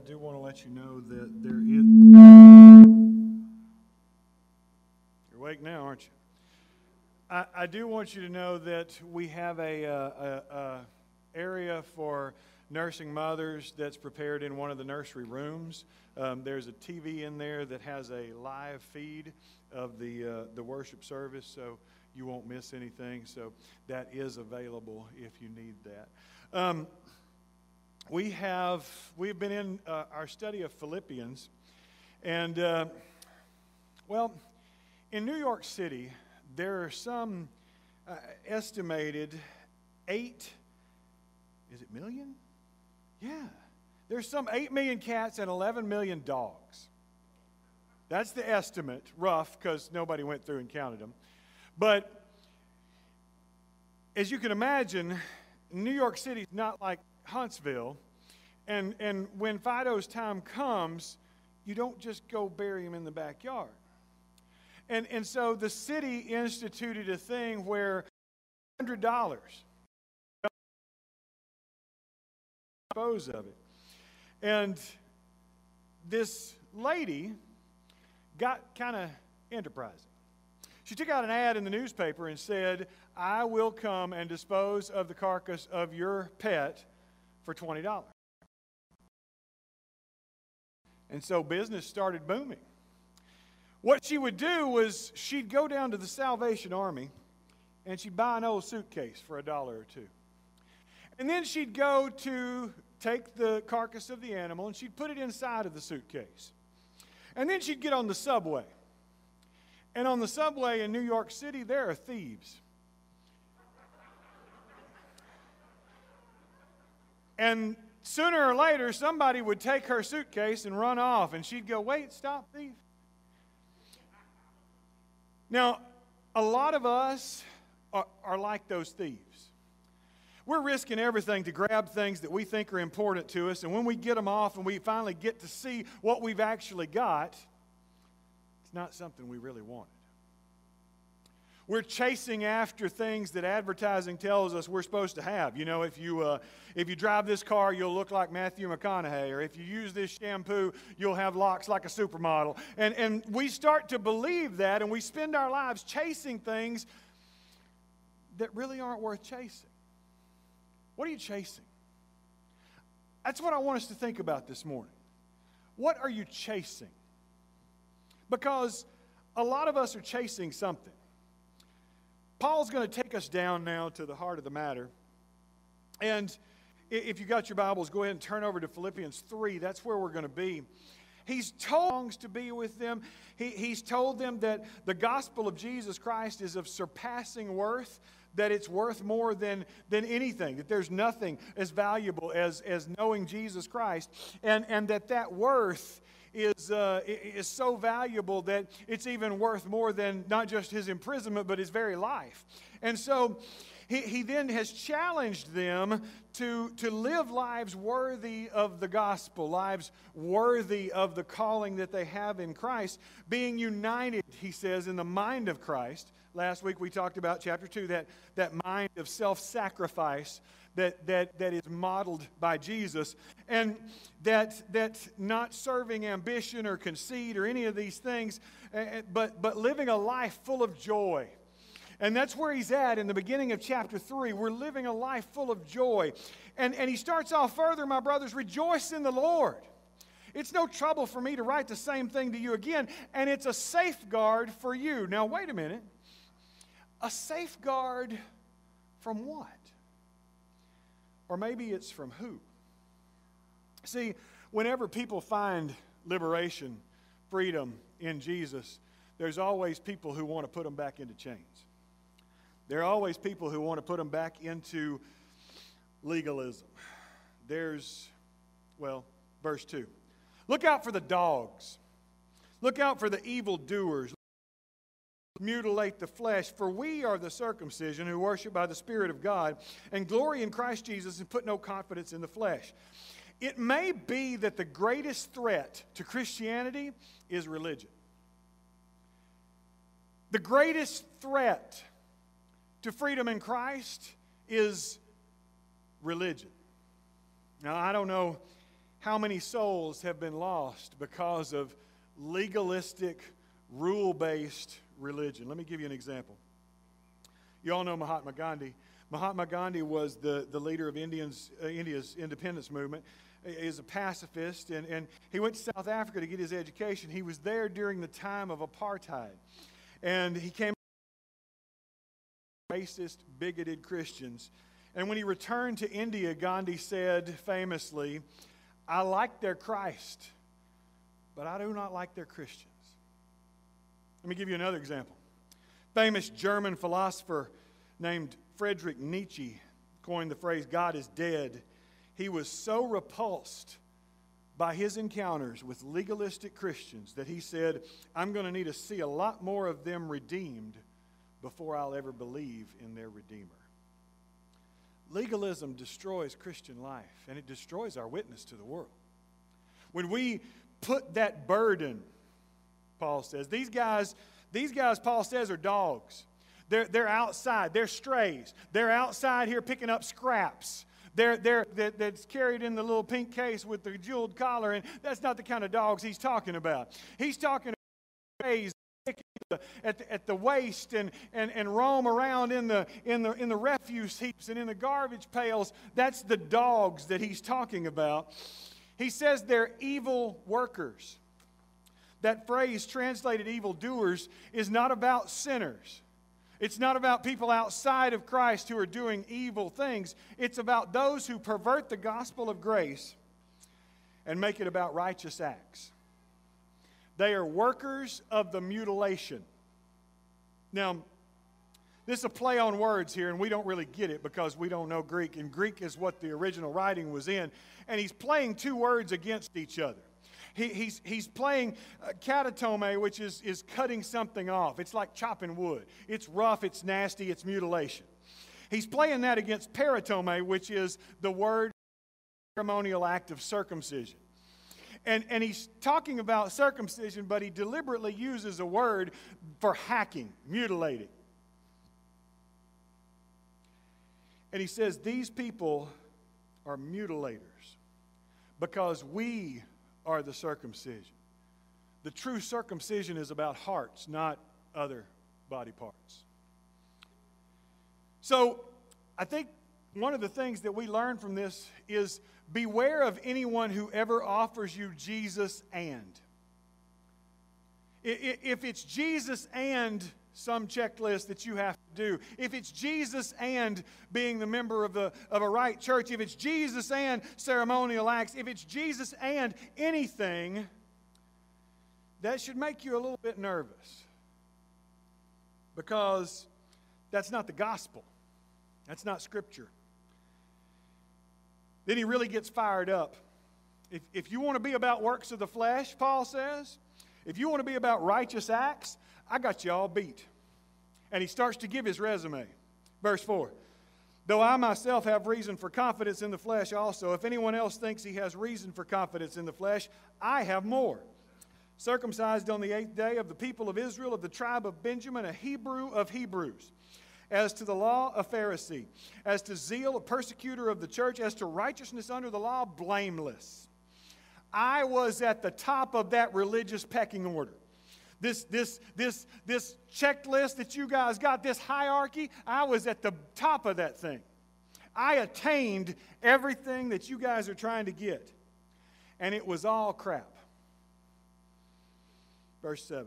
I do want to let you know that there is. You're awake now, aren't you? I, I do want you to know that we have a, uh, a, a area for nursing mothers that's prepared in one of the nursery rooms. Um, there's a TV in there that has a live feed of the uh, the worship service, so you won't miss anything. So that is available if you need that. Um, we have we've been in uh, our study of Philippians, and uh, well, in New York City, there are some uh, estimated eight. Is it million? Yeah, there's some eight million cats and 11 million dogs. That's the estimate, rough, because nobody went through and counted them. But as you can imagine, New York City is not like Huntsville. And, and when Fido's time comes, you don't just go bury him in the backyard. And, and so the city instituted a thing where $100 dispose of it. And this lady got kind of enterprising. She took out an ad in the newspaper and said, I will come and dispose of the carcass of your pet for $20. And so business started booming. What she would do was she'd go down to the Salvation Army and she'd buy an old suitcase for a dollar or two. And then she'd go to take the carcass of the animal and she'd put it inside of the suitcase. And then she'd get on the subway. And on the subway in New York City, there are thieves. And sooner or later, somebody would take her suitcase and run off, and she'd go, Wait, stop, thief. Now, a lot of us are, are like those thieves. We're risking everything to grab things that we think are important to us, and when we get them off and we finally get to see what we've actually got, it's not something we really wanted. We're chasing after things that advertising tells us we're supposed to have. You know, if you, uh, if you drive this car, you'll look like Matthew McConaughey, or if you use this shampoo, you'll have locks like a supermodel. And, and we start to believe that, and we spend our lives chasing things that really aren't worth chasing. What are you chasing? That's what I want us to think about this morning. What are you chasing? Because a lot of us are chasing something. Paul's going to take us down now to the heart of the matter. And if you got your Bibles, go ahead and turn over to Philippians 3. That's where we're going to be. He's told to be with them. He, he's told them that the gospel of Jesus Christ is of surpassing worth, that it's worth more than, than anything, that there's nothing as valuable as, as knowing Jesus Christ, and, and that that worth is, uh, is so valuable that it's even worth more than not just his imprisonment, but his very life. And so he, he then has challenged them to, to live lives worthy of the gospel, lives worthy of the calling that they have in Christ, being united, he says, in the mind of Christ. Last week we talked about chapter 2, that, that mind of self sacrifice that, that, that is modeled by Jesus, and that, that not serving ambition or conceit or any of these things, eh, eh, but, but living a life full of joy. And that's where he's at in the beginning of chapter 3. We're living a life full of joy. And, and he starts off further, my brothers, rejoice in the Lord. It's no trouble for me to write the same thing to you again, and it's a safeguard for you. Now, wait a minute. A safeguard from what? Or maybe it's from who? See, whenever people find liberation, freedom in Jesus, there's always people who want to put them back into chains. There are always people who want to put them back into legalism. There's, well, verse 2. Look out for the dogs. Look out for the evildoers mutilate the flesh, for we are the circumcision who worship by the Spirit of God and glory in Christ Jesus and put no confidence in the flesh. It may be that the greatest threat to Christianity is religion. The greatest threat to freedom in Christ is religion. Now, I don't know how many souls have been lost because of legalistic, rule based religion. Let me give you an example. You all know Mahatma Gandhi. Mahatma Gandhi was the, the leader of Indians, uh, India's independence movement. He is a pacifist, and, and he went to South Africa to get his education. He was there during the time of apartheid. And he came racist, bigoted Christians. And when he returned to India, Gandhi said famously, I like their Christ, but I do not like their Christians. Let me give you another example. Famous German philosopher named Friedrich Nietzsche coined the phrase, God is dead. He was so repulsed by his encounters with legalistic Christians that he said, I'm going to need to see a lot more of them redeemed before I'll ever believe in their Redeemer. Legalism destroys Christian life and it destroys our witness to the world. When we put that burden, Paul says, these guys, these guys, Paul says, are dogs. They're, they're outside. They're strays. They're outside here picking up scraps. They're, they're, that, that's carried in the little pink case with the jeweled collar, and that's not the kind of dogs he's talking about. He's talking about strays at the, at the waste and, and, and roam around in the, in, the, in the refuse heaps and in the garbage pails. That's the dogs that he's talking about. He says they're evil workers. That phrase, translated evil doers, is not about sinners. It's not about people outside of Christ who are doing evil things. It's about those who pervert the gospel of grace and make it about righteous acts. They are workers of the mutilation. Now, this is a play on words here, and we don't really get it because we don't know Greek, and Greek is what the original writing was in. And he's playing two words against each other. He, he's, he's playing uh, katatome, which is, is cutting something off. It's like chopping wood. It's rough, it's nasty, it's mutilation. He's playing that against peritome, which is the word ceremonial act of circumcision. And, and he's talking about circumcision, but he deliberately uses a word for hacking, mutilating. And he says, These people are mutilators because we are the circumcision. The true circumcision is about hearts, not other body parts. So I think one of the things that we learn from this is beware of anyone who ever offers you Jesus and. If it's Jesus and some checklist that you have to do, if it's Jesus and being the member of, the, of a right church, if it's Jesus and ceremonial acts, if it's Jesus and anything, that should make you a little bit nervous because that's not the gospel. That's not scripture. Then he really gets fired up. If, if you want to be about works of the flesh, Paul says, if you want to be about righteous acts, I got you all beat. And he starts to give his resume. Verse 4 Though I myself have reason for confidence in the flesh also, if anyone else thinks he has reason for confidence in the flesh, I have more. Circumcised on the eighth day of the people of Israel, of the tribe of Benjamin, a Hebrew of Hebrews as to the law, a Pharisee, as to zeal, a persecutor of the church, as to righteousness under the law, blameless. I was at the top of that religious pecking order. This, this, this, this checklist that you guys got, this hierarchy, I was at the top of that thing. I attained everything that you guys are trying to get. And it was all crap. Verse 7.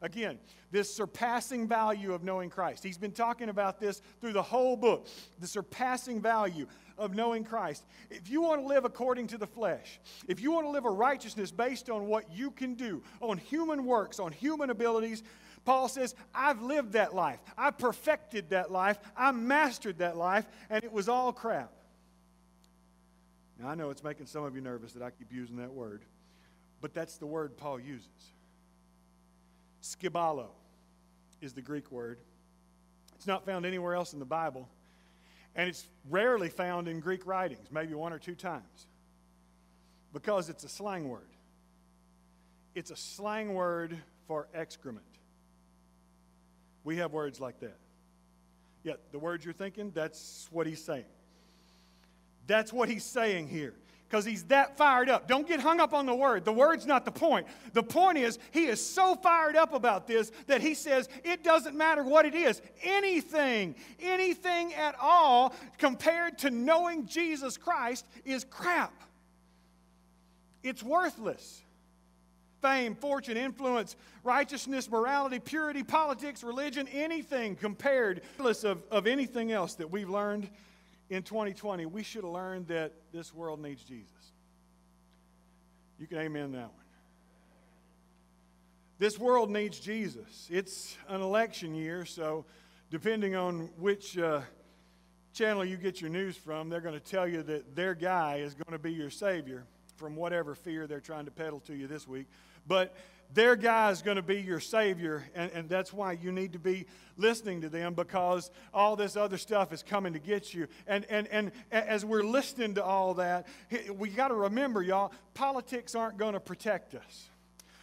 Again, this surpassing value of knowing Christ. He's been talking about this through the whole book. The surpassing value of knowing Christ. If you want to live according to the flesh, if you want to live a righteousness based on what you can do, on human works, on human abilities, Paul says, I've lived that life. I perfected that life. I mastered that life, and it was all crap. Now, I know it's making some of you nervous that I keep using that word, but that's the word Paul uses. Skibalo is the Greek word. It's not found anywhere else in the Bible. And it's rarely found in Greek writings, maybe one or two times, because it's a slang word. It's a slang word for excrement. We have words like that. Yet, the words you're thinking, that's what he's saying. That's what he's saying here because he's that fired up. Don't get hung up on the word. The word's not the point. The point is, he is so fired up about this that he says it doesn't matter what it is. Anything, anything at all compared to knowing Jesus Christ is crap. It's worthless. Fame, fortune, influence, righteousness, morality, purity, politics, religion, anything compared of, of anything else that we've learned in 2020, we should have learned that this world needs Jesus. You can amen that one. This world needs Jesus. It's an election year, so depending on which uh, channel you get your news from, they're going to tell you that their guy is going to be your Savior from whatever fear they're trying to peddle to you this week. But their guy is going to be your Savior, and, and that's why you need to be listening to them because all this other stuff is coming to get you. And, and, and as we're listening to all that, we got to remember, y'all, politics aren't going to protect us.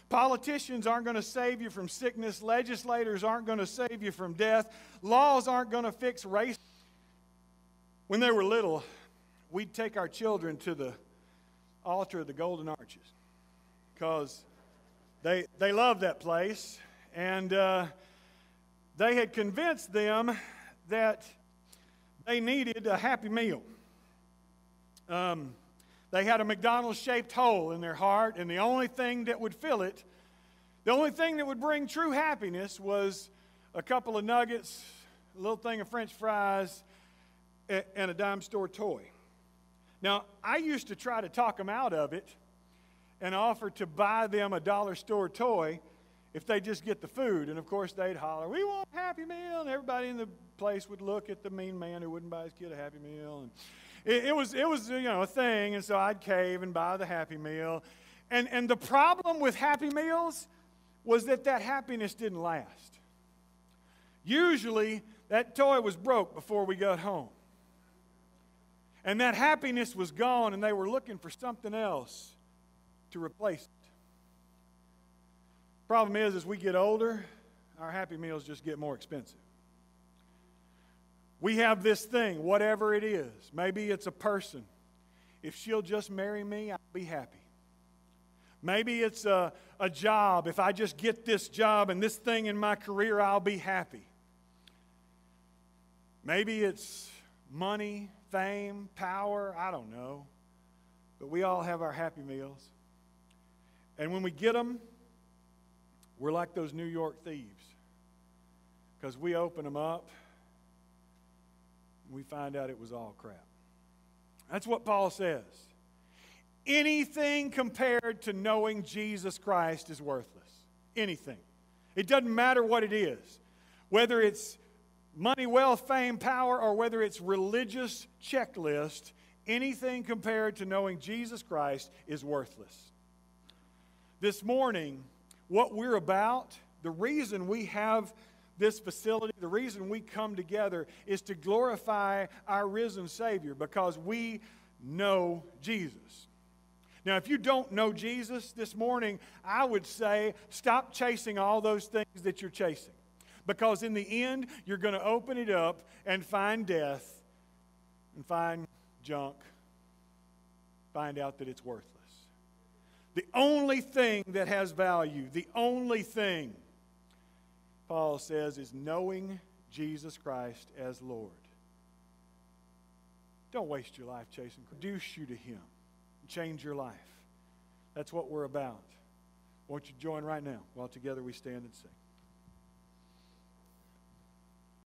Politicians aren't going to save you from sickness. Legislators aren't going to save you from death. Laws aren't going to fix race. When they were little, we'd take our children to the altar of the Golden Arches because they, they loved that place, and uh, they had convinced them that they needed a happy meal. Um, they had a McDonald's shaped hole in their heart, and the only thing that would fill it, the only thing that would bring true happiness was a couple of nuggets, a little thing of french fries, and a dime store toy. Now, I used to try to talk them out of it and offer to buy them a dollar store toy if they just get the food. And of course, they'd holler, We want a Happy Meal. And everybody in the place would look at the mean man who wouldn't buy his kid a Happy Meal. And it, it was, it was you know, a thing. And so I'd cave and buy the Happy Meal. And, and the problem with Happy Meals was that that happiness didn't last. Usually, that toy was broke before we got home. And that happiness was gone, and they were looking for something else to replace it. Problem is, as we get older, our Happy Meals just get more expensive. We have this thing, whatever it is. Maybe it's a person. If she'll just marry me, I'll be happy. Maybe it's a, a job. If I just get this job and this thing in my career, I'll be happy. Maybe it's money, fame, power. I don't know. But we all have our happy meals. And when we get them, we're like those New York thieves because we open them up we find out it was all crap. That's what Paul says. Anything compared to knowing Jesus Christ is worthless. Anything. It doesn't matter what it is, whether it's money, wealth, fame, power, or whether it's religious checklist, anything compared to knowing Jesus Christ is worthless. This morning, what we're about, the reason we have this facility, the reason we come together is to glorify our risen Savior because we know Jesus. Now, if you don't know Jesus this morning, I would say stop chasing all those things that you're chasing. Because in the end, you're going to open it up and find death and find junk, find out that it's worthless. The only thing that has value, the only thing, Paul says, is knowing Jesus Christ as Lord. Don't waste your life chasing. Introduce you to Him. Change your life. That's what we're about. Won't you join right now while together we stand and sing?